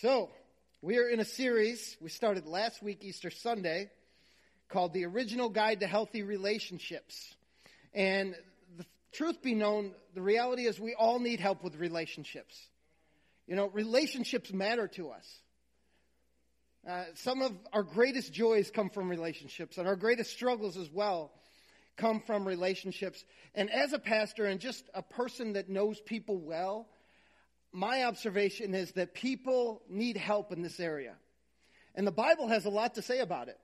So, we are in a series we started last week, Easter Sunday, called The Original Guide to Healthy Relationships. And the truth be known, the reality is we all need help with relationships. You know, relationships matter to us. Uh, some of our greatest joys come from relationships, and our greatest struggles as well come from relationships. And as a pastor and just a person that knows people well, my observation is that people need help in this area. And the Bible has a lot to say about it.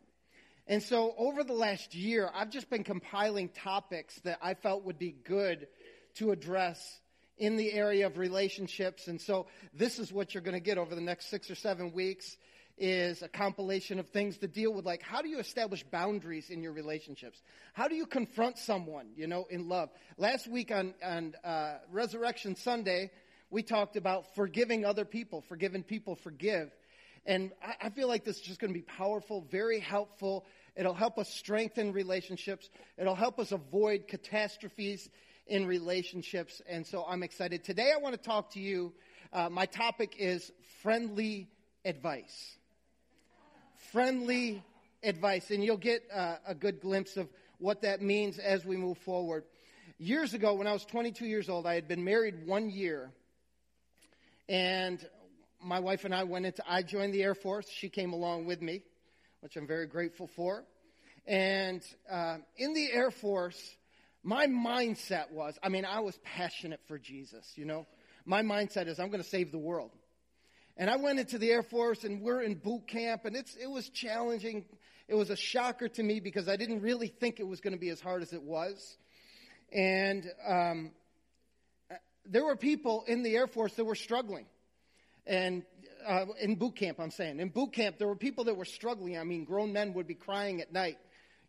And so over the last year, I've just been compiling topics that I felt would be good to address in the area of relationships. And so this is what you're going to get over the next six or seven weeks is a compilation of things to deal with like how do you establish boundaries in your relationships how do you confront someone you know in love last week on on uh, resurrection sunday we talked about forgiving other people, forgiving people forgive. And I, I feel like this is just going to be powerful, very helpful. It'll help us strengthen relationships. It'll help us avoid catastrophes in relationships. And so I'm excited. Today I want to talk to you. Uh, my topic is friendly advice. Friendly advice. And you'll get uh, a good glimpse of what that means as we move forward. Years ago, when I was 22 years old, I had been married one year and my wife and I went into, I joined the Air Force. She came along with me, which I'm very grateful for. And uh, in the Air Force, my mindset was, I mean, I was passionate for Jesus, you know. My mindset is, I'm going to save the world. And I went into the Air Force and we're in boot camp and it's, it was challenging. It was a shocker to me because I didn't really think it was going to be as hard as it was. And um, there were people in the Air Force that were struggling. And uh, in boot camp, I'm saying. In boot camp, there were people that were struggling. I mean, grown men would be crying at night,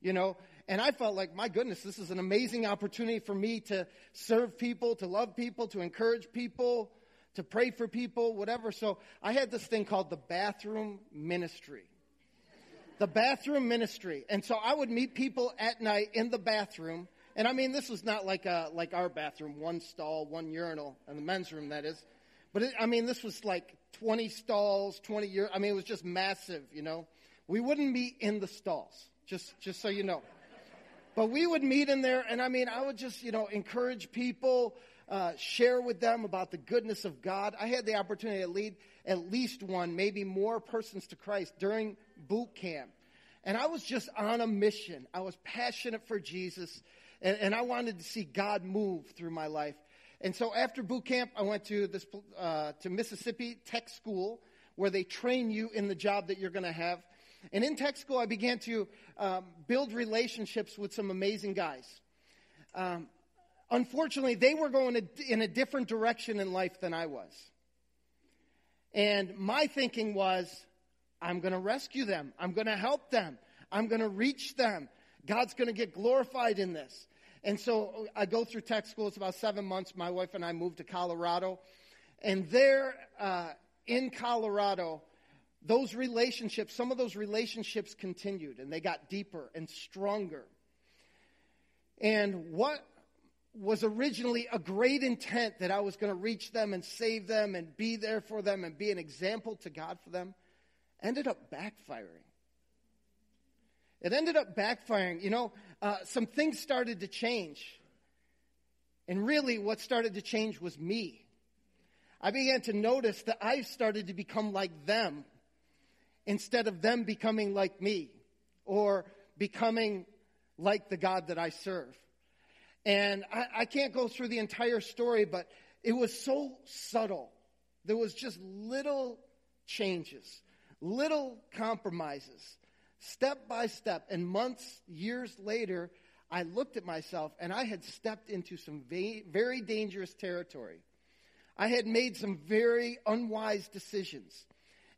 you know. And I felt like, my goodness, this is an amazing opportunity for me to serve people, to love people, to encourage people, to pray for people, whatever. So I had this thing called the bathroom ministry. The bathroom ministry. And so I would meet people at night in the bathroom and I mean, this was not like a, like our bathroom, one stall, one urinal, and the men's room that is. But it, I mean, this was like 20 stalls, 20 year. I mean, it was just massive, you know. We wouldn't meet in the stalls, just just so you know. But we would meet in there, and I mean, I would just you know encourage people, uh, share with them about the goodness of God. I had the opportunity to lead at least one, maybe more persons to Christ during boot camp. And I was just on a mission. I was passionate for Jesus. And, and I wanted to see God move through my life. And so after boot camp, I went to this, uh, to Mississippi Tech School where they train you in the job that you're going to have. And in tech school, I began to um, build relationships with some amazing guys. Um, unfortunately, they were going in a different direction in life than I was. And my thinking was, I'm going to rescue them. I'm going to help them. I'm going to reach them. God's going to get glorified in this. And so I go through tech school. It's about seven months. My wife and I moved to Colorado. And there uh, in Colorado, those relationships, some of those relationships continued and they got deeper and stronger. And what was originally a great intent that I was going to reach them and save them and be there for them and be an example to God for them ended up backfiring. It ended up backfiring. You know, uh, some things started to change. And really, what started to change was me. I began to notice that I started to become like them instead of them becoming like me or becoming like the God that I serve. And I, I, can't go through the entire story, but it was so subtle. There was just little changes, little compromises step by step. And months, years later, I looked at myself and I had stepped into some very dangerous territory. I had made some very unwise decisions.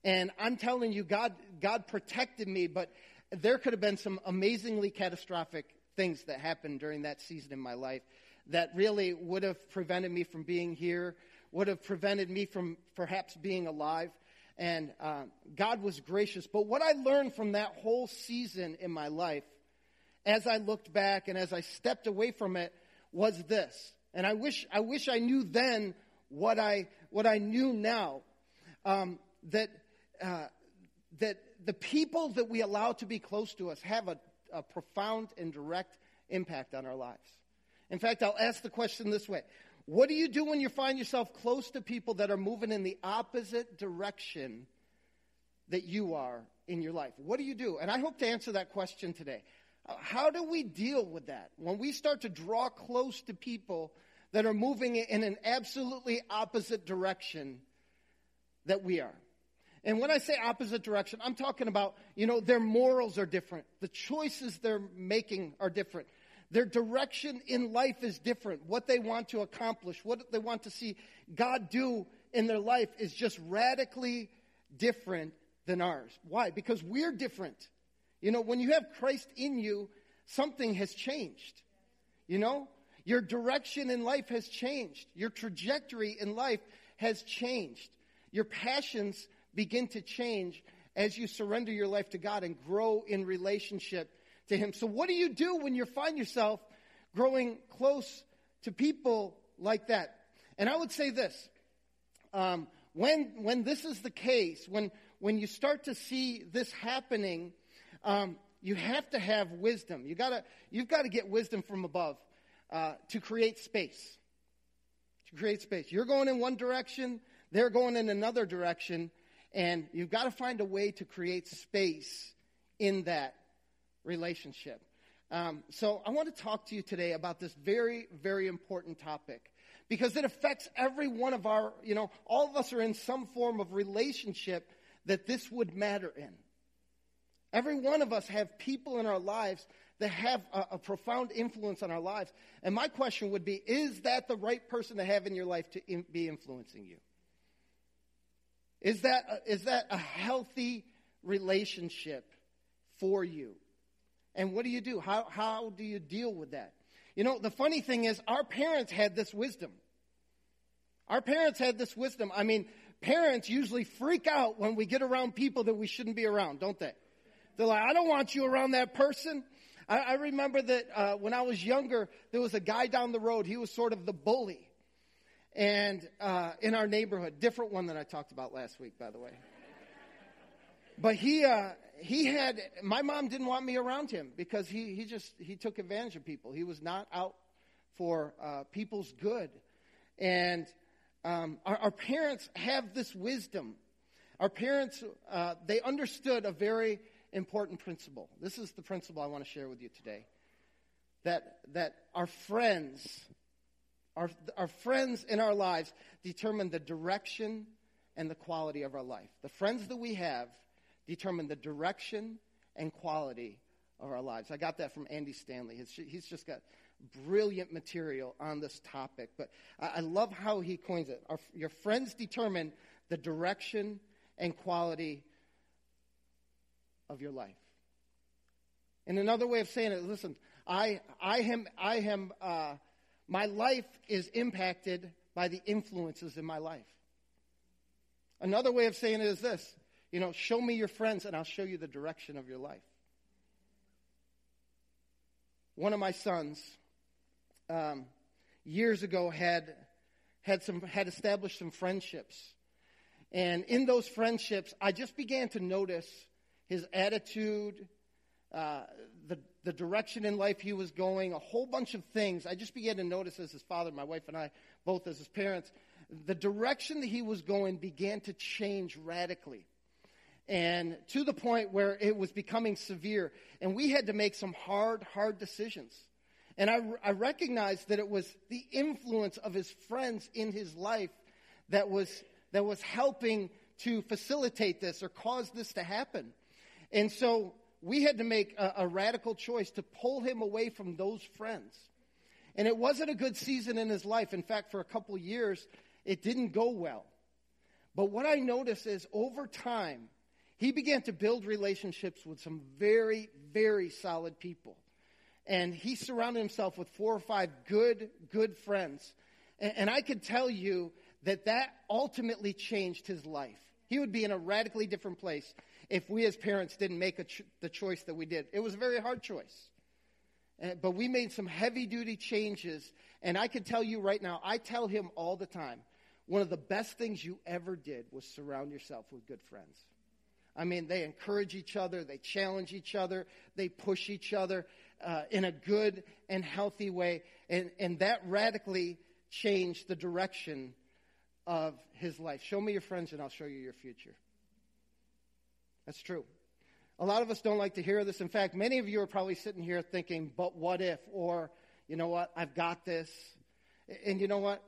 And I'm telling you, God, God protected me, but there could have been some amazingly catastrophic things that happened during that season in my life that really would have prevented me from being here, would have prevented me from perhaps being alive and uh, God was gracious. But what I learned from that whole season in my life, as I looked back and as I stepped away from it, was this. And I wish I wish I knew then what I what I knew now. Um, that, uh, that the people that we allow to be close to us have a, a profound and direct impact on our lives. In fact, I'll ask the question this way What do you do when you find yourself close to people that are moving in the opposite direction that you are in your life? What do you do? And I hope to answer that question today. Uh, how do we deal with that? When we start to draw close to people that are moving in an absolutely opposite direction that we are. And when I say opposite direction, I'm talking about, you know, their morals are different. The choices they're making are different. Their direction in life is different. What they want to accomplish, what they want to see God do in their life is just radically different than ours. Why? Because we're different. You know, when you have Christ in you, something has changed. You know, your direction in life has changed. Your trajectory in life has changed. Your passions begin to change as you surrender your life to God and grow in relationship to Him. So, what do you do when you find yourself growing close to people like that? And I would say this um, when, when this is the case, when, when you start to see this happening, um, you have to have wisdom. You gotta, you've got to get wisdom from above uh, to create space. To create space. You're going in one direction, they're going in another direction, and you've got to find a way to create space in that relationship. Um, so I want to talk to you today about this very, very important topic because it affects every one of our, you know, all of us are in some form of relationship that this would matter in. Every one of us have people in our lives that have a, a, profound influence on our lives. And my question would be is that the right person to have in your life to in, be influencing you? Is that, is that a healthy relationship for you? And what do you do? How, how do you deal with that? You know, the funny thing is, our parents had this wisdom. Our parents had this wisdom. I mean, parents usually freak out when we get around people that we shouldn't be around, don't they? They're like, I don't want you around that person. I, I remember that uh, when I was younger, there was a guy down the road. He was sort of the bully and uh, in our neighborhood, different one than I talked about last week, by the way. But he uh, he had my mom didn't want me around him because he he just he took advantage of people. He was not out for uh, people's good, and um, our, our, parents have this wisdom. Our parents uh, they understood a very important principle. This is the principle I want to share with you today. That that our friends our, our friends in our lives determine the direction and the quality of our life. The friends that we have determine the direction and quality of our lives. I got that from Andy Stanley. He's just got brilliant material on this topic. But I love how he coins it. Our, your friends determine the direction and quality of your life. And another way of saying it, listen, I, I am, I am uh, my life is impacted by the influences in my life. Another way of saying it is this you know, show me your friends and I'll show you the direction of your life. One of my sons, um, years ago, had had some had established some friendships, and in those friendships, I just began to notice his attitude, uh, the, the direction in life he was going, a whole bunch of things. I just began to notice as his father, my wife and I, both as his parents, the direction that he was going began to change radically. And to the point where it was becoming severe. And we had to make some hard, hard decisions. And I, I recognized that it was the influence of his friends in his life that was, that was helping to facilitate this or cause this to happen. And so we had to make a, a radical choice to pull him away from those friends. And it wasn't a good season in his life. In fact, for a couple years, it didn't go well. But what I noticed is over time, he began to build relationships with some very, very solid people. And he surrounded himself with four or five good, good friends. And, and I could tell you that that ultimately changed his life. He would be in a radically different place if we as parents didn't make the choice that we did. It was a very hard choice. Uh, but we made some heavy duty changes. And I can tell you right now, I tell him all the time one of the best things you ever did was surround yourself with good friends. I mean, they encourage each other, they challenge each other, they push each other uh, in a good and healthy way. And, and that radically changed the direction of his life. Show me your friends, and I'll show you your future. That's true. A lot of us don't like to hear this. In fact, many of you are probably sitting here thinking, but what if? Or, you know what, I've got this. And you know what?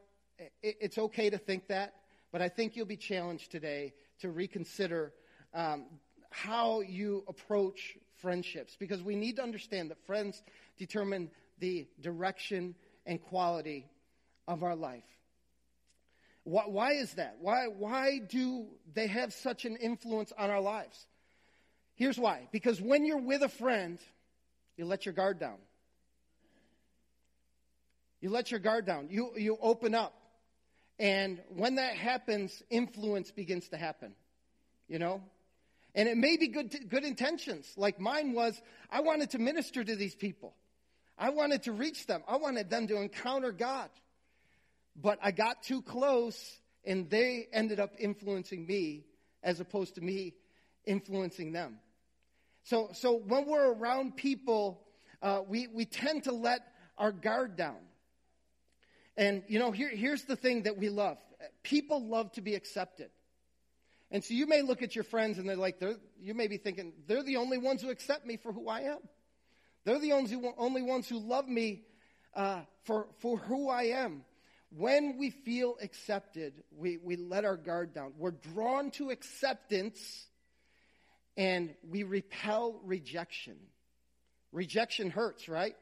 It's okay to think that, but I think you'll be challenged today to reconsider um, how you approach friendships because we need to understand that friends determine the direction and quality of our life. Why, why, is that? Why, why do they have such an influence on our lives? Here's why. Because when you're with a friend, you let your guard down. You let your guard down. You, you open up. And when that happens, influence begins to happen. You know? And it may be good, good intentions, like mine was. I wanted to minister to these people. I wanted to reach them. I wanted them to encounter God. But I got too close, and they ended up influencing me as opposed to me influencing them. So, so when we're around people, uh, we, we tend to let our guard down. And, you know, here, here's the thing that we love people love to be accepted. And so you may look at your friends and they're like, they're, you may be thinking, they're the only ones who accept me for who I am. They're the only, only ones who love me uh, for, for who I am. When we feel accepted, we, we let our guard down. We're drawn to acceptance and we repel rejection. Rejection hurts, right?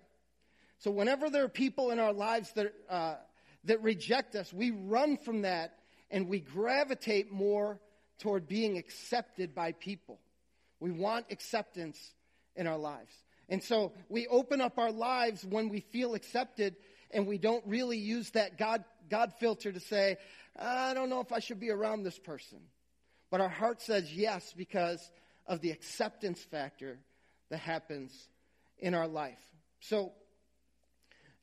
So whenever there are people in our lives that, uh, that reject us, we run from that and we gravitate more toward being accepted by people. We want acceptance in our lives. And so we open up our lives when we feel accepted and we don't really use that God, God filter to say, I don't know if I should be around this person. But our heart says yes because of the acceptance factor that happens in our life. So,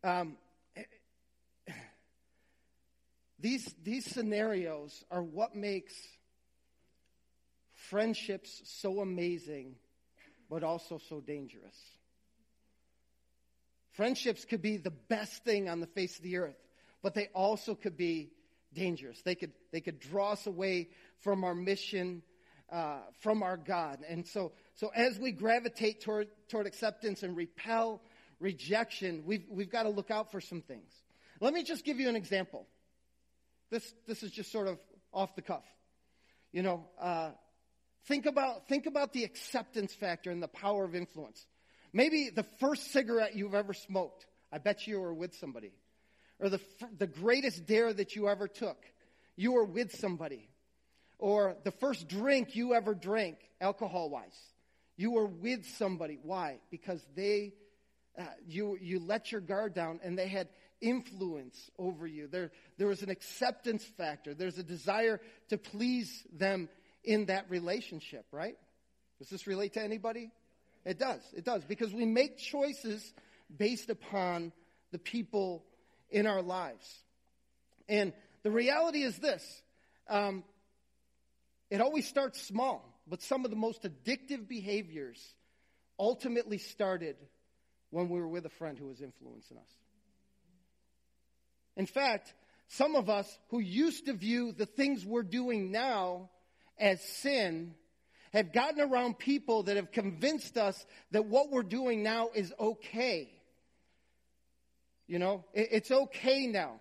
um, these, these scenarios are what makes friendships so amazing, but also so dangerous. Friendships could be the best thing on the face of the earth, but they also could be dangerous. They could, they could draw us away from our mission, uh, from our God. And so, so as we gravitate toward, toward acceptance and repel rejection, we've, we've got to look out for some things. Let me just give you an example. This, this is just sort of off the cuff. You know, uh, Think about, think about the acceptance factor and the power of influence. Maybe the first cigarette you've ever smoked. I bet you were with somebody. Or the, the greatest dare that you ever took. You were with somebody. Or the first drink you ever drank, alcohol wise. You were with somebody. Why? Because they, uh, you, you let your guard down and they had influence over you. There, there was an acceptance factor. There's a desire to please them in that relationship, right? Does this relate to anybody? It does. It does. Because we make choices based upon the people in our lives. And the reality is this um, it always starts small, but some of the most addictive behaviors ultimately started when we were with a friend who was influencing us. In fact, some of us who used to view the things we're doing now as sin have gotten around people that have convinced us that what we're doing now is okay. You know, it's okay now.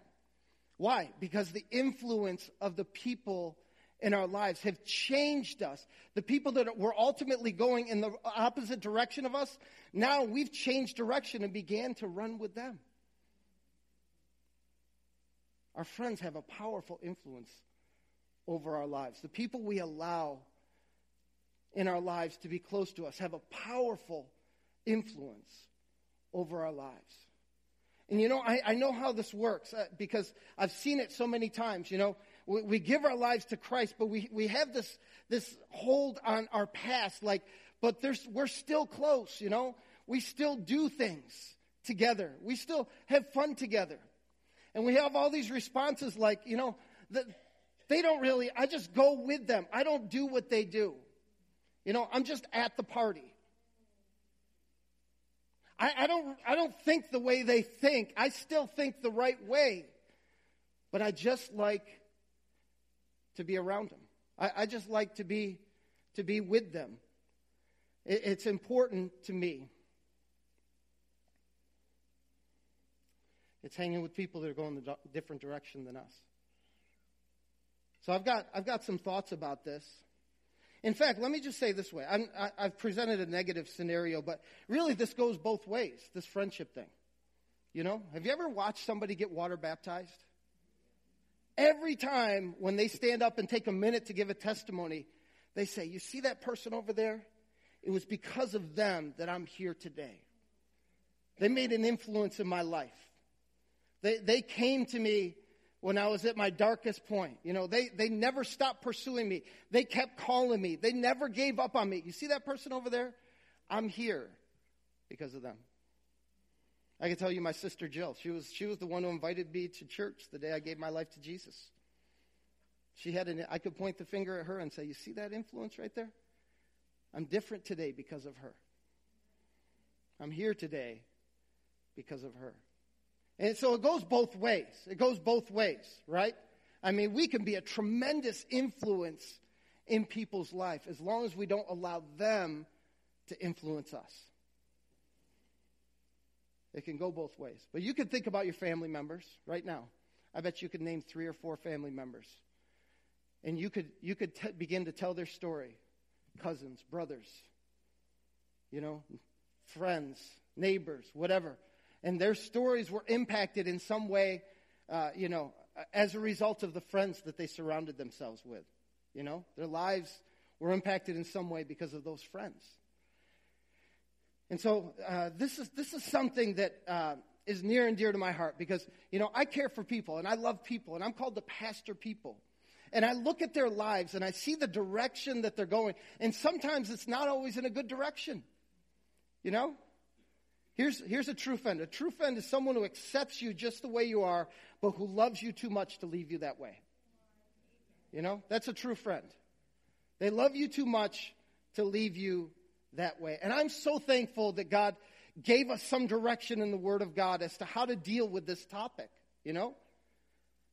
Why? Because the influence of the people in our lives have changed us. The people that were ultimately going in the opposite direction of us, now we've changed direction and began to run with them. Our friends have a powerful influence over our lives. The people we allow in our lives to be close to us have a powerful influence over our lives. And you know, I, I know how this works uh, because I've seen it so many times. You know, we, we give our lives to Christ, but we, we have this, this hold on our past, like, but there's, we're still close, you know? We still do things together. We still have fun together. And we have all these responses like, you know, the, they don't really, I just go with them. I don't do what they do. You know, I'm just at the party. I, I, don't, I don't think the way they think. I still think the right way. But I just like to be around them. I, I just like to be, to be with them. It, it's important to me. It's hanging with people that are going a different direction than us. So I've got, I've got some thoughts about this. In fact, let me just say this way. i have presented a negative scenario, but really this goes both ways, this friendship thing. You know, have you ever watched somebody get water baptized? Every time when they stand up and take a minute to give a testimony, they say, You see that person over there? It was because of them that I'm here today. They made an influence in my life. They, they came to me when I was at my darkest point. You know, they, they never stopped pursuing me. They kept calling me. They never gave up on me. You see that person over there? I'm here because of them. I can tell you my sister Jill. She was, she was the one who invited me to church the day I gave my life to Jesus. She had an, I could point the finger at her and say, You see that influence right there? I'm different today because of her. I'm here today because of her. And so it goes both ways. It goes both ways, right? I mean, we can be a tremendous influence in people's life as long as we don't allow them to influence us. It can go both ways. But you can think about your family members right now. I bet you could name three or four family members. And you could, you could t- begin to tell their story cousins, brothers, you know, friends, neighbors, whatever and their stories were impacted in some way, uh, you know, as a result of the friends that they surrounded themselves with. You know, their lives were impacted in some way because of those friends. And so uh, this is this is something that uh, is near and dear to my heart because you know I care for people and I love people and I'm called to pastor people. And I look at their lives and I see the direction that they're going. And sometimes it's not always in a good direction. You know? Here's, here's a true friend. A true friend is someone who accepts you just the way you are, but who loves you too much to leave you that way. You know, that's a true friend. They love you too much to leave you that way. And I'm so thankful that God gave us some direction in the Word of God as to how to deal with this topic, you know?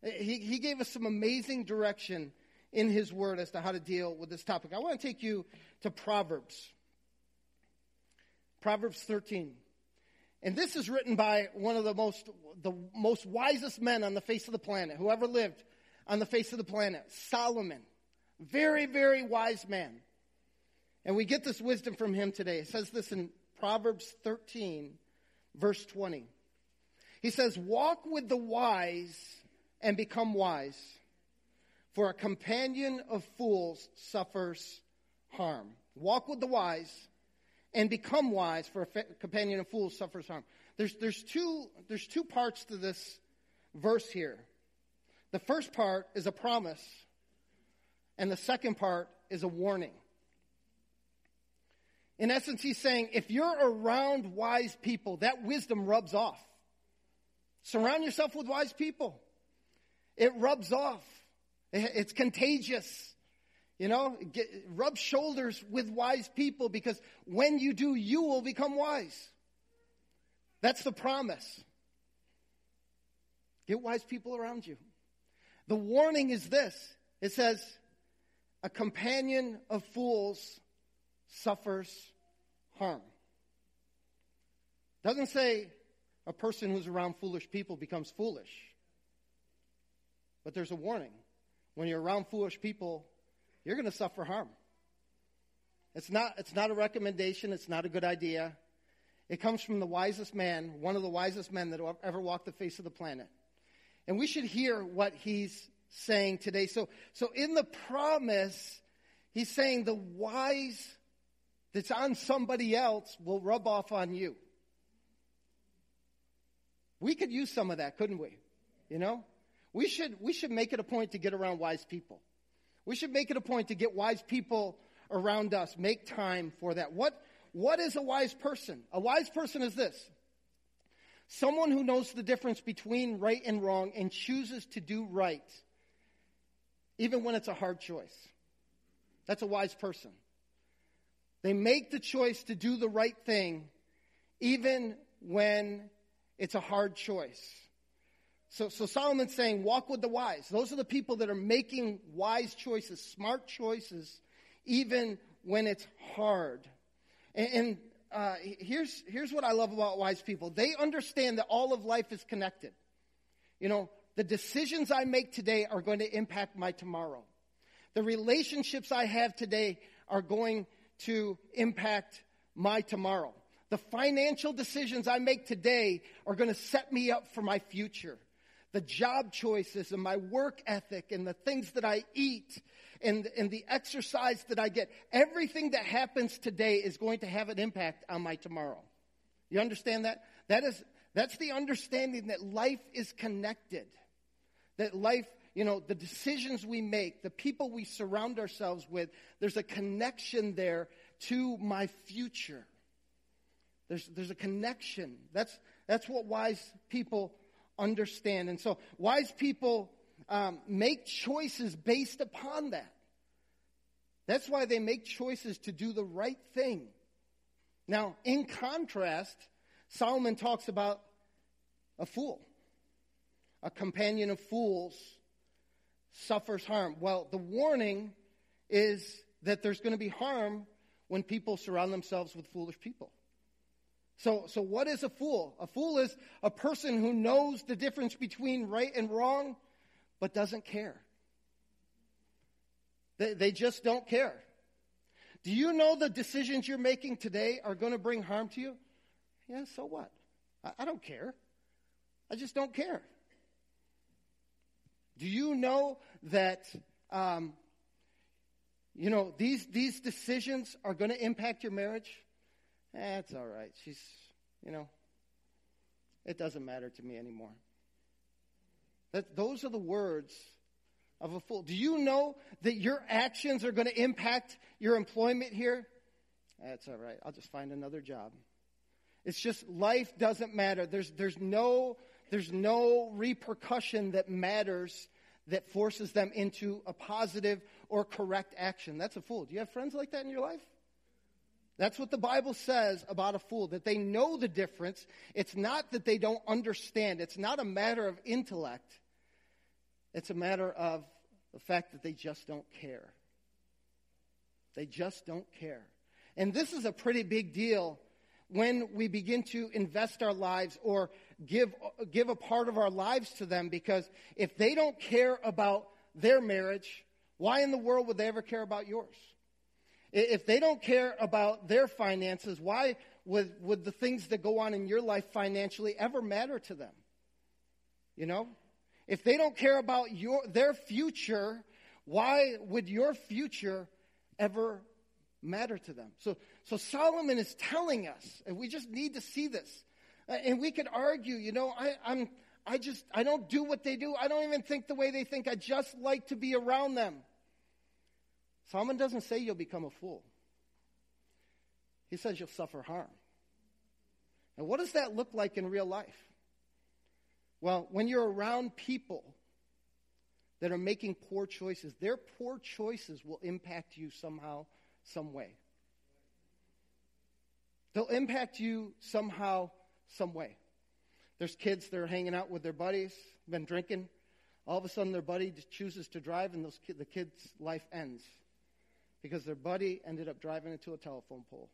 He, he gave us some amazing direction in His Word as to how to deal with this topic. I want to take you to Proverbs. Proverbs 13. And this is written by one of the most, the most wisest men on the face of the planet, who ever lived on the face of the planet, Solomon. Very, very wise man. And we get this wisdom from him today. It says this in Proverbs 13, verse 20. He says, Walk with the wise and become wise, for a companion of fools suffers harm. Walk with the wise and become wise, for a companion of fools suffers harm. There's, there's, two, there's two parts to this verse here. The first part is a promise, and the second part is a warning. In essence, he's saying if you're around wise people, that wisdom rubs off. Surround yourself with wise people. It rubs off. It's contagious. You know, get, rub shoulders with wise people because when you do, you will become wise. That's the promise. Get wise people around you. The warning is this it says, a companion of fools suffers harm. Doesn't say a person who's around foolish people becomes foolish. But there's a warning. When you're around foolish people, you're going to suffer harm. It's not, it's not a recommendation, it's not a good idea. It comes from the wisest man, one of the wisest men that ever walked the face of the planet. And we should hear what he's saying today. So, so in the promise, he's saying the wise that's on somebody else will rub off on you. We could use some of that, couldn't we? You know? We should, we should make it a point to get around wise people. We should make it a point to get wise people around us. Make time for that. What, what is a wise person? A wise person is this. Someone who knows the difference between right and wrong and chooses to do right even when it's a hard choice. That's a wise person. They make the choice to do the right thing, even when it's a hard choice. So, so Solomon's saying, walk with the wise. Those are the people that are making wise choices, smart choices, even when it's hard. And, and uh, here's, here's what I love about wise people. They understand that all of life is connected. You know, the decisions I make today are going to impact my tomorrow. The relationships I have today are going to impact my tomorrow. The financial decisions I make today are going to set me up for my future. The job choices and my work ethic and the things that I eat and, and the exercise that I get, everything that happens today is going to have an impact on my tomorrow. You understand that? That is, that's the understanding that life is connected. That life, you know, the decisions we make, the people we surround ourselves with, there's a connection there to my future. There's, there's a connection. That's, that's what wise people understand. And so wise people um, make choices based upon that. That's why they make choices to do the right thing. Now, in contrast, Solomon talks about a fool. A companion of fools suffers harm. Well, the warning is that there's going to be harm when people surround themselves with foolish people. So, so what is a fool? A fool is a person who knows the difference between right and wrong, but doesn't care. They, they just don't care. Do you know the decisions you're making today are going to bring harm to you? Yeah, so what? I, I don't care. I just don't care. Do you know that, um, you know, these, these decisions are going to impact your marriage? That's eh, all right. She's, you know, it doesn't matter to me anymore. That, those are the words of a fool. Do you know that your actions are going to impact your employment here? That's all right. I'll just find another job. It's just life doesn't matter. There's, there's, no, there's no repercussion that matters that forces them into a positive or correct action. That's a fool. Do you have friends like that in your life? That's what the Bible says about a fool, that they know the difference. It's not that they don't understand. It's not a matter of intellect. It's a matter of the fact that they just don't care. They just don't care. And this is a pretty big deal when we begin to invest our lives or give, give a part of our lives to them because if they don't care about their marriage, why in the world would they ever care about yours? If they don't care about their finances, why would, would the things that go on in your life financially ever matter to them? You know? If they don't care about your, their future, why would your future ever matter to them? So, so Solomon is telling us, and we just need to see this. Uh, and we could argue, you know, I, I'm, I just, I don't do what they do. I don't even think the way they think. I just like to be around them. Solomon doesn't say you'll become a fool. He says you'll suffer harm. And what does that look like in real life? Well, when you're around people that are making poor choices, their poor choices will impact you somehow, some way. They'll impact you somehow, some way. There's kids that are hanging out with their buddies, been drinking. All of a sudden, their buddy chooses to drive, and those the kid's life ends because their buddy ended up driving into a telephone pole.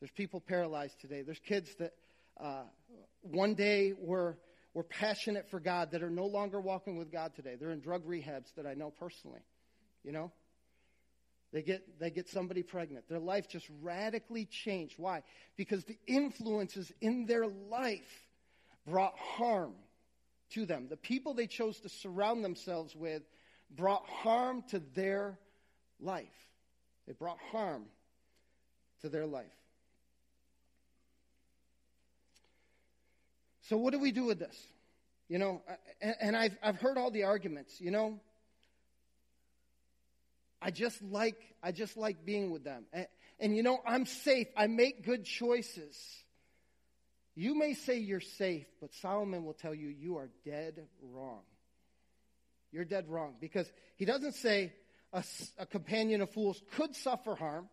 There's people paralyzed today. There's kids that uh, one day were, were passionate for God that are no longer walking with God today. They're in drug rehabs that I know personally. You know? They get, they get somebody pregnant. Their life just radically changed. Why? Because the influences in their life brought harm to them. The people they chose to surround themselves with brought harm to their life. It brought harm to their life. So, what do we do with this? You know, and I've, I've heard all the arguments, you know. I just like I just like being with them. And, and you know, I'm safe. I make good choices. You may say you're safe, but Solomon will tell you you are dead wrong. you're dead wrong because he doesn't say a, a companion of fools could suffer harm.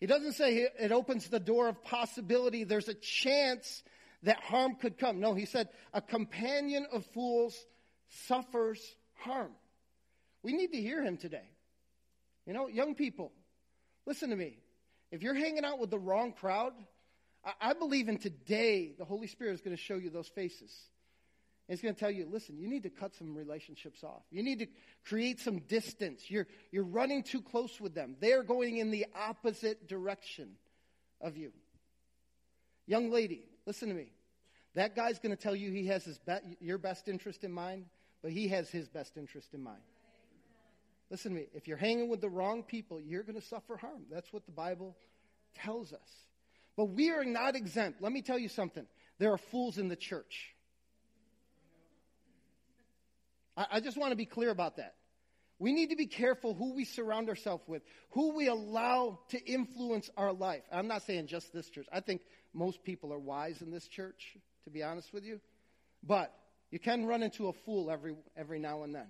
He doesn't say it opens the door of possibility. There's a chance that harm could come. No, he said a companion of fools suffers harm. We need to hear him today. You know, young people, listen to me. If you're hanging out with the wrong crowd, I, I believe in today the Holy Spirit is going to show you those faces. It's going to tell you, listen, you need to cut some relationships off. You need to create some distance. You're, you're running too close with them. They're going in the opposite direction of you. Young lady, listen to me. That guy's going to tell you he has his be- your best interest in mind, but he has his best interest in mind. Listen to me. If you're hanging with the wrong people, you're going to suffer harm. That's what the Bible tells us. But we are not exempt. Let me tell you something. There are fools in the church. I, I just want to be clear about that. We need to be careful who we surround ourselves with, who we allow to influence our life. I'm not saying just this church. I think most people are wise in this church, to be honest with you. But you can run into a fool every, every now and then.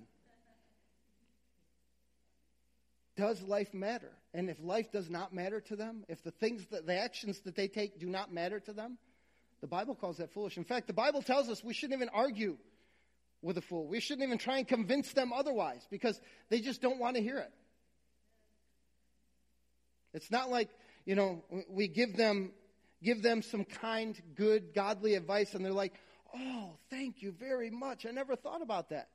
Does life matter? And if life does not matter to them, if the things that the actions that they take do not matter to them, the Bible calls that foolish. In fact, the Bible tells us we shouldn't even argue with a fool. We shouldn't even try and convince them otherwise because they just don't want to hear it. It's not like, you know, we give them give them some kind, good, godly advice and they're like, "Oh, thank you very much. I never thought about that."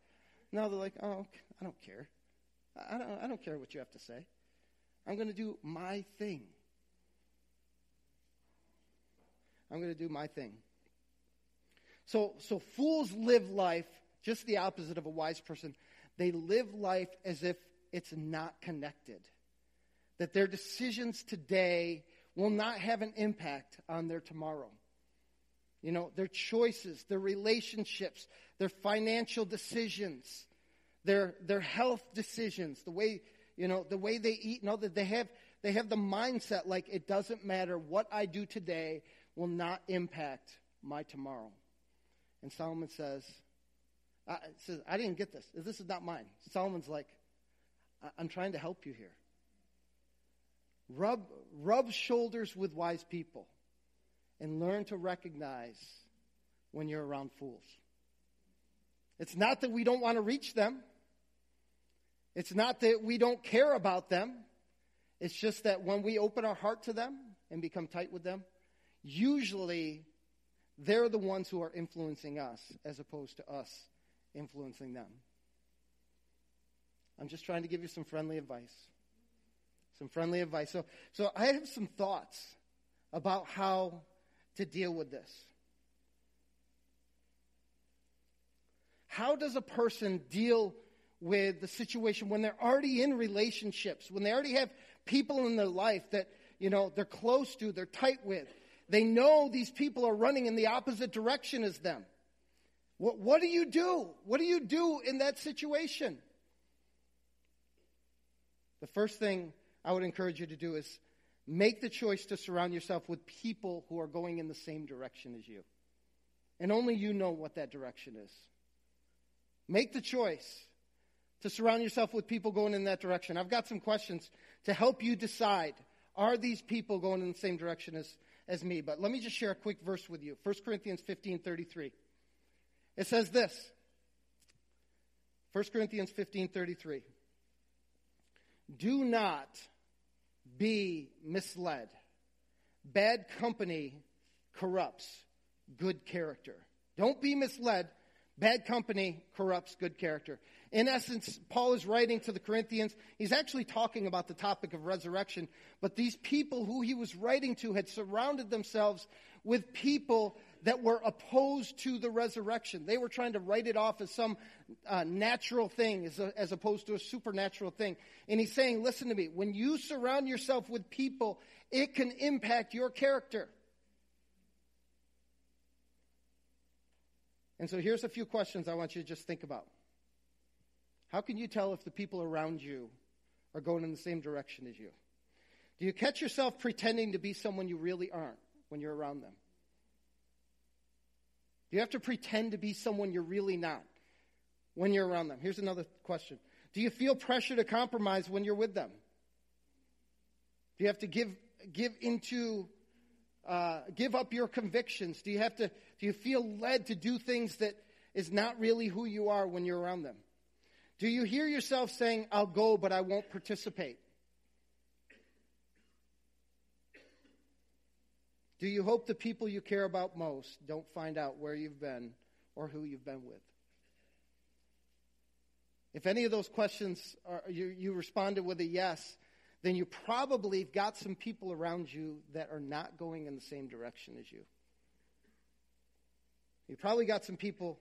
Now they're like, "Oh, I don't care. I don't, I don't care what you have to say. I'm going to do my thing. I'm going to do my thing." So, so fools live life just the opposite of a wise person. They live life as if it's not connected. That their decisions today will not have an impact on their tomorrow. You know, their choices, their relationships, their financial decisions, their, their health decisions, the way, you know, the way they eat, know that they have, they have the mindset like it doesn't matter what I do today will not impact my tomorrow. And Solomon says, I, says, I didn't get this. This is not mine. Solomon's like, I'm trying to help you here. Rub, rub shoulders with wise people and learn to recognize when you're around fools. It's not that we don't want to reach them. It's not that we don't care about them. It's just that when we open our heart to them and become tight with them, usually they're the ones who are influencing us as opposed to us influencing them. I'm just trying to give you some friendly advice. Some friendly advice. So, so I have some thoughts about how to deal with this. How does a person deal with the situation when they're already in relationships, when they already have people in their life that, you know, they're close to, they're tight with? They know these people are running in the opposite direction as them. What, what do you do? What do you do in that situation? The first thing I would encourage you to do is make the choice to surround yourself with people who are going in the same direction as you. And only you know what that direction is. Make the choice to surround yourself with people going in that direction. I've got some questions to help you decide are these people going in the same direction as, as me? But let me just share a quick verse with you 1 Corinthians 15 33. It says this 1 Corinthians 15 33. Do not be misled. Bad company corrupts good character. Don't be misled. Bad company corrupts good character. In essence, Paul is writing to the Corinthians. He's actually talking about the topic of resurrection, but these people who he was writing to had surrounded themselves with people that were opposed to the resurrection. They were trying to write it off as some uh, natural thing as, a, as opposed to a supernatural thing. And he's saying, listen to me, when you surround yourself with people, it can impact your character. And so here's a few questions I want you to just think about. How can you tell if the people around you are going in the same direction as you? Do you catch yourself pretending to be someone you really aren't when you're around them? Do you have to pretend to be someone you're really not? when you're around them? Here's another question. Do you feel pressure to compromise when you're with them? Do you have to give, give into, uh, give up your convictions? Do you have to, do you feel led to do things that is not really who you are when you're around them? Do you hear yourself saying, I'll go, but I won't participate? Do you hope the people you care about most don't find out where you've been or who you've been with? If any of those questions are, you, you responded with a yes, then you probably got some people around you that are not going in the same direction as you. You probably got some people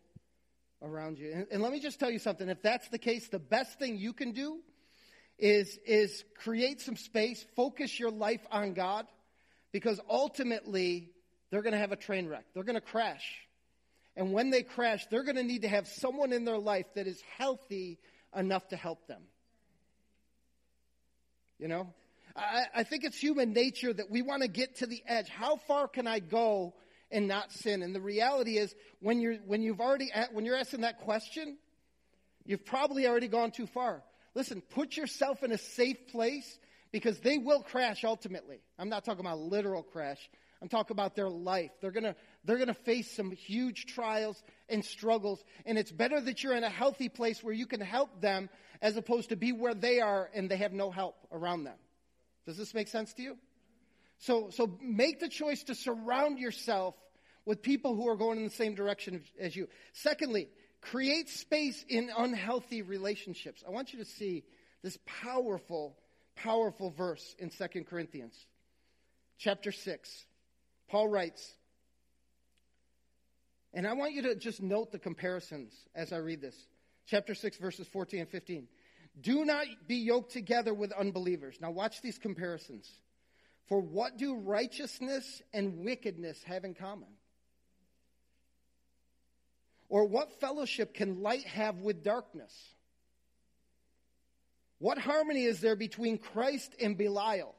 around you. And, and, let me just tell you something. If that's the case, the best thing you can do is, is create some space, focus your life on God, because ultimately they're going to have a train wreck. They're going to crash. And when they crash, they're going to need to have someone in their life that is healthy enough to help them. You know? I, I think it's human nature that we want to get to the edge. How far can I go and not sin? And the reality is, when you're, when you've already, when you're asking that question, you've probably already gone too far. Listen, put yourself in a safe place because they will crash ultimately. I'm not talking about literal crash. I'm talking about their life. They're gonna, they're gonna face some huge trials and struggles. And it's better that you're in a healthy place where you can help them as opposed to be where they are and they have no help around them. Does this make sense to you? So, so make the choice to surround yourself with people who are going in the same direction as you. Secondly, create space in unhealthy relationships. I want you to see this powerful, powerful verse in 2 Corinthians chapter 6. Paul writes, and I want you to just note the comparisons as I read this. Chapter 6, verses 14 and 15. Do not be yoked together with unbelievers. Now, watch these comparisons. For what do righteousness and wickedness have in common? Or what fellowship can light have with darkness? What harmony is there between Christ and Belial?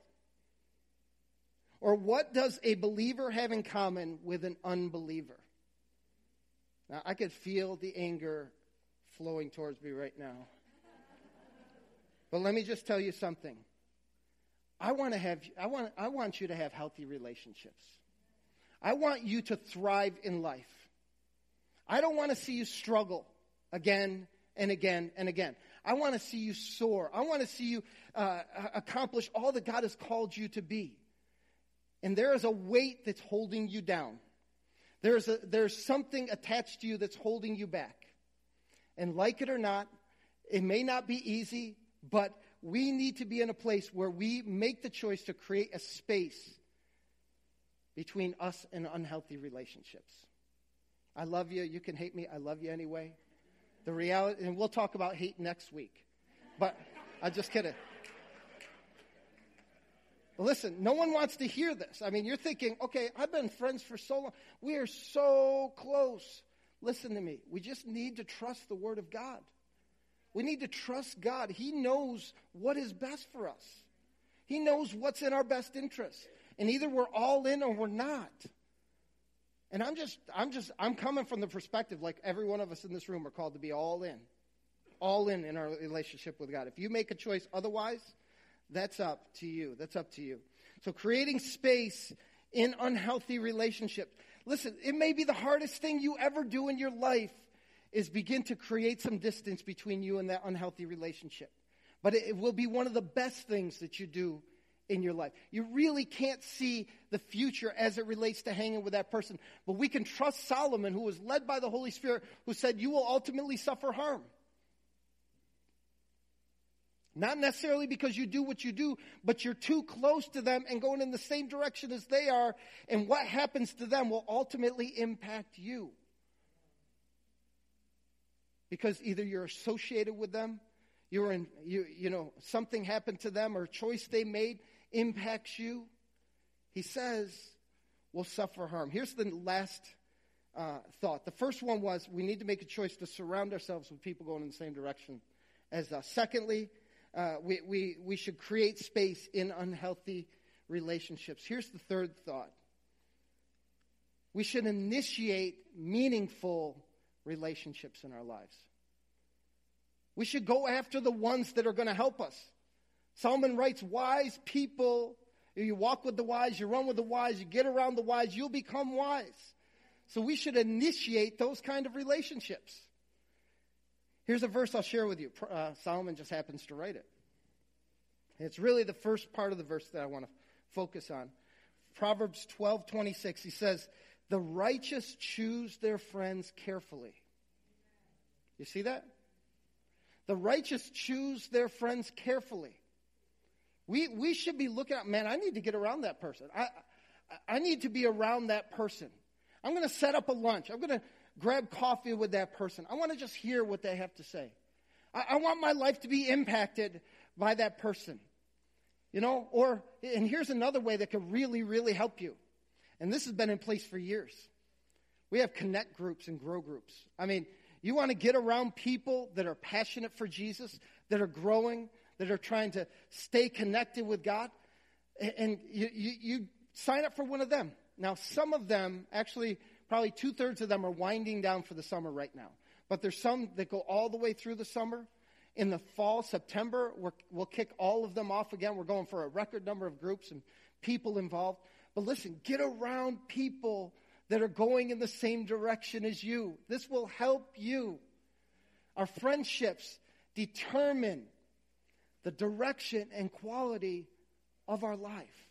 Or what does a believer have in common with an unbeliever? Now, I could feel the anger flowing towards me right now. But let me just tell you something. I want to have I want I want you to have healthy relationships. I want you to thrive in life. I don't want to see you struggle again and again and again. I want to see you soar. I want to see you uh, accomplish all that God has called you to be and there is a weight that's holding you down. There's, a, there's something attached to you that's holding you back. And like it or not, it may not be easy, but we need to be in a place where we make the choice to create a space between us and unhealthy relationships. I love you. You can hate me. I love you anyway. The reality, and we'll talk about hate next week. But I'm just kidding. Listen, no one wants to hear this. I mean, you're thinking, okay, I've been friends for so long. We are so close. Listen to me. We just need to trust the Word of God. We need to trust God. He knows what is best for us, He knows what's in our best interest. And either we're all in or we're not. And I'm just, I'm just, I'm coming from the perspective like every one of us in this room are called to be all in. All in in our relationship with God. If you make a choice otherwise, that's up to you. That's up to you. So creating space in unhealthy relationships. Listen, it may be the hardest thing you ever do in your life is begin to create some distance between you and that unhealthy relationship. But it will be one of the best things that you do in your life. You really can't see the future as it relates to hanging with that person. But we can trust Solomon, who was led by the Holy Spirit, who said, You will ultimately suffer harm. Not necessarily because you do what you do, but you're too close to them and going in the same direction as they are, and what happens to them will ultimately impact you. Because either you're associated with them, you're in, you, you know, something happened to them or a choice they made impacts you. He says, will suffer harm. Here's the last uh, thought. The first one was we need to make a choice to surround ourselves with people going in the same direction as us. Secondly, uh, we, we, we should create space in unhealthy relationships. Here's the third thought we should initiate meaningful relationships in our lives. We should go after the ones that are going to help us. Solomon writes, wise people, you walk with the wise, you run with the wise, you get around the wise, you'll become wise. So we should initiate those kind of relationships. Here's a verse I'll share with you. Uh, Solomon just happens to write it. It's really the first part of the verse that I want to focus on. Proverbs 12, 26, he says, The righteous choose their friends carefully. You see that? The righteous choose their friends carefully. We, we should be looking at, man, I need to get around that person. I, I need to be around that person. I'm going to set up a lunch. I'm going to grab coffee with that person. I want to just hear what they have to say. I, I want my life to be impacted by that person. You know, or, and here's another way that could really, really help you. And this has been in place for years. We have connect groups and grow groups. I mean, you want to get around people that are passionate for Jesus, that are growing, that are trying to stay connected with God, and you, you, you sign up for one of them. Now, some of them, actually, probably two thirds of them are winding down for the summer right now. But there's some that go all the way through the summer. In the fall, September, we will kick all of them off again. We're going for a record number of groups and people involved. But listen, get around people that are going in the same direction as you. This will help you. Our friendships determine the direction and quality of our life.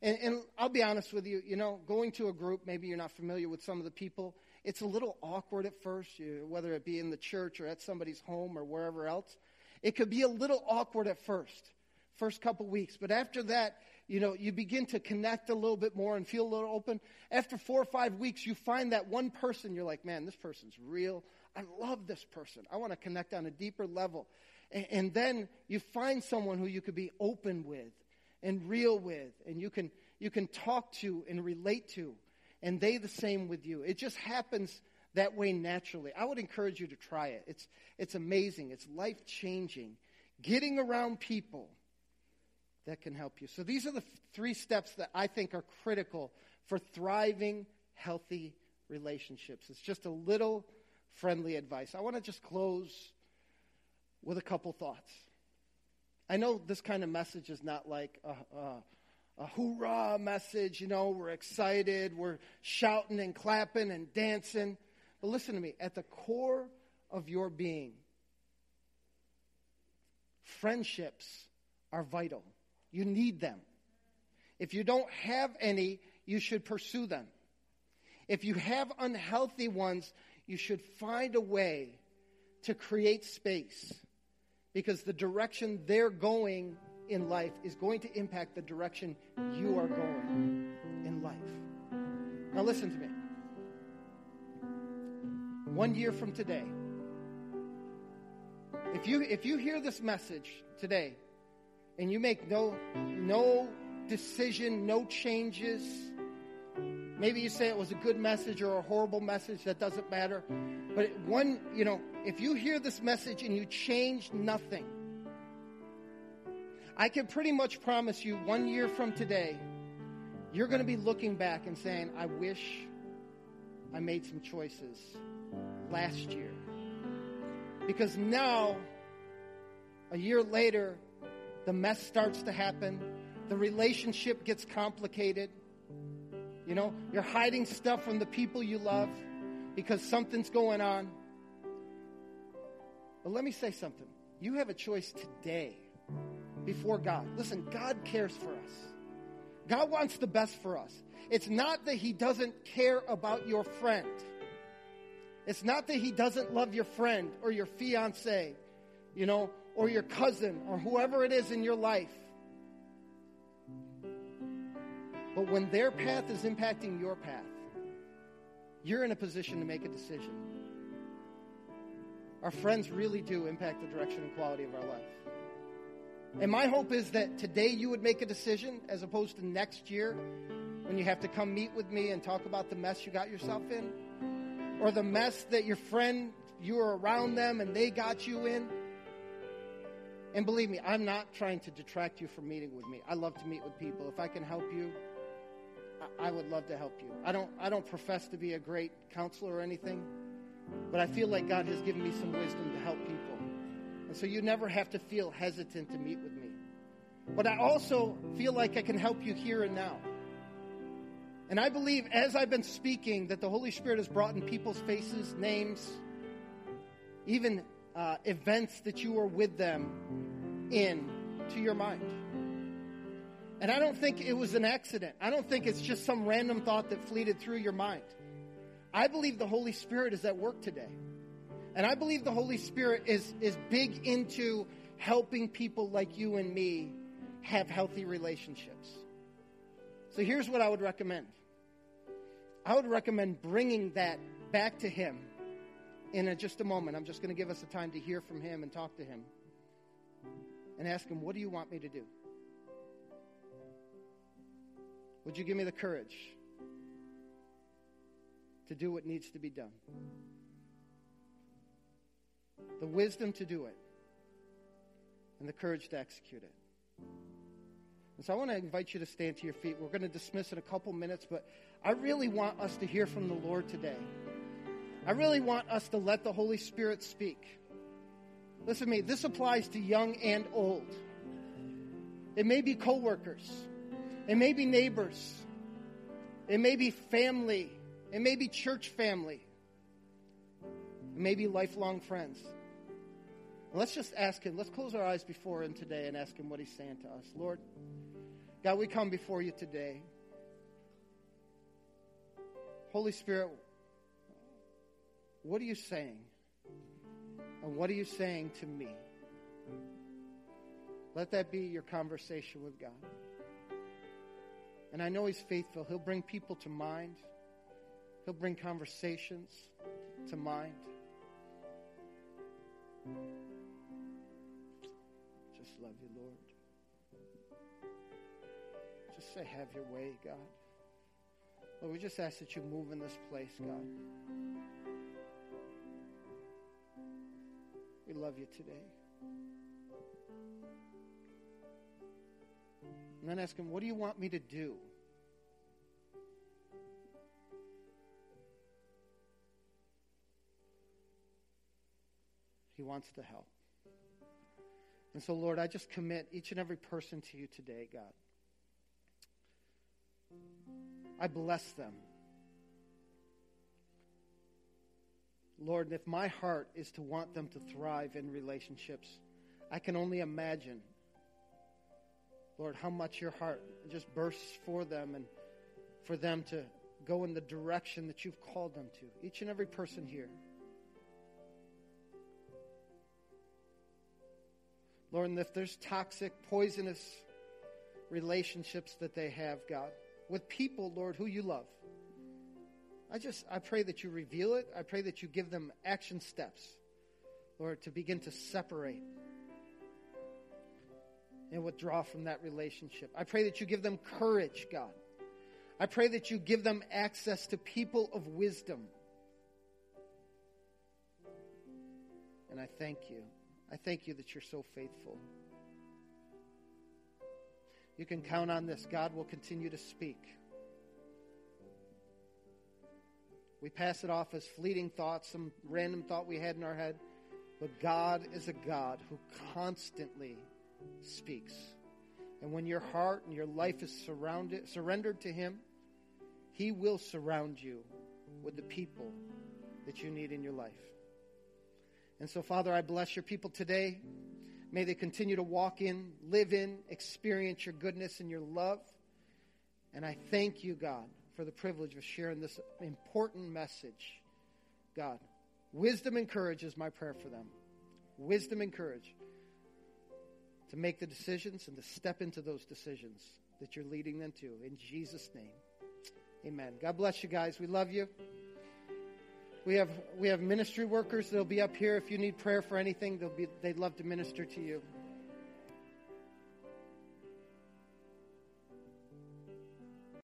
And, and, I'll be honest with you, you know, going to a group, maybe you're not familiar with some of the people, it's a little awkward at first, you, whether it be in the church or at somebody's home or wherever else. It could be a little awkward at first, first couple weeks. But after that, you know, you begin to connect a little bit more and feel a little open. After four or five weeks, you find that one person, you're like, man, this person's real. I love this person. I want to connect on a deeper level. And, then you find someone who you could be open with and real with, and you can, you can talk to and relate to and they the same with you. It just happens that way naturally. I would encourage you to try it. It's, it's amazing, it's life changing. Getting around people that can help you. So these are the three steps that I think are critical for thriving, healthy relationships. It's just a little friendly advice. I want to just close with a couple thoughts. I know this kind of message is not like a, a, a hoorah message. You know, we're excited, we're shouting and clapping and dancing. But listen to me at the core of your being, friendships are vital. You need them. If you don't have any, you should pursue them. If you have unhealthy ones, you should find a way to create space because the direction they're going in life is going to impact the direction you are going in life. Now, listen to me. One year from today, if you, if you hear this message today and you make no, no decision, no changes, maybe you say it was a good message or a horrible message, that doesn't matter. But one, you know, if you hear this message and you change nothing, I can pretty much promise you one year from today, you're going to be looking back and saying, I wish I made some choices last year. Because now, a year later, the mess starts to happen, the relationship gets complicated. You know, you're hiding stuff from the people you love because something's going on. But let me say something. You have a choice today before God. Listen, God cares for us. God wants the best for us. It's not that He doesn't care about your friend. It's not that He doesn't love your friend or your fiance, you know, or your cousin or whoever it is in your life. But when their path is impacting your path, you're in a position to make a decision. Our friends really do impact the direction and quality of our life. And my hope is that today you would make a decision as opposed to next year when you have to come meet with me and talk about the mess you got yourself in or the mess that your friend, you were around them and they got you in. And believe me, I'm not trying to detract you from meeting with me. I love to meet with people. If I can help you, I would love to help you. I don't, I don't profess to be a great counselor or anything, but I feel like God has given me some wisdom to help people. And so you never have to feel hesitant to meet with me. But I also feel like I can help you here and now. And I believe as I've been speaking that the Holy Spirit has brought in people's faces, names, even uh, events that you were with them in to your mind. And I don't think it was an accident. I don't think it's just some random thought that fleeted through your mind. I believe the Holy Spirit is at work today. And I believe the Holy Spirit is, is big into helping people like you and me have healthy relationships. So here's what I would recommend I would recommend bringing that back to Him in a, just a moment. I'm just going to give us a time to hear from Him and talk to Him and ask Him, What do you want me to do? Would you give me the courage to do what needs to be done? The wisdom to do it, and the courage to execute it. And so I want to invite you to stand to your feet. We're going to dismiss in a couple minutes, but I really want us to hear from the Lord today. I really want us to let the Holy Spirit speak. Listen to me, this applies to young and old. It may be coworkers. It may be neighbors. It may be family. It may be church family. It may be lifelong friends. let's just ask Him. Let's close our eyes before Him today and ask Him what He's saying to us. Lord, God, we come before you today. Holy Spirit, what are you saying? And what are you saying to me? Let that be your conversation with God. And I know He's faithful. He'll bring people to mind, He'll bring conversations to mind. Just love you, Lord. Just say, Have your way, God. Lord, we just ask that you move in this place, God. We love you today. And then ask him, What do you want me to do? He wants to help. And so, Lord, I just commit each and every person to you today, God. I bless them. Lord, if my heart is to want them to thrive in relationships, I can only imagine Lord, how much your heart just bursts for them and for them to go in the direction that you've called them to. Each and every person here. Lord, and if there's toxic, poisonous relationships that they have, God, with people, Lord, who you love, I just, I pray that you reveal it. I pray that you give them action steps, Lord, to begin to separate and withdraw from that relationship. I pray that you give them courage, God. I pray that you give them access to people of wisdom. And I thank you. I thank you that you're so faithful. You can count on this. God will continue to speak. We pass it off as fleeting thoughts, some random thought we had in our head. But God is a God who constantly speaks. And when your heart and your life is surrounded, surrendered to Him, He will surround you with the people that you need in your life. And so, Father, I bless your people today. May they continue to walk in, live in, experience your goodness and your love. And I thank you, God, for the privilege of sharing this important message. God, wisdom and courage is my prayer for them. Wisdom and courage to make the decisions and to step into those decisions that you're leading them to. In Jesus' name. Amen. God bless you guys. We love you. We have we have ministry workers. They'll be up here if you need prayer for anything. They'll be they'd love to minister to you.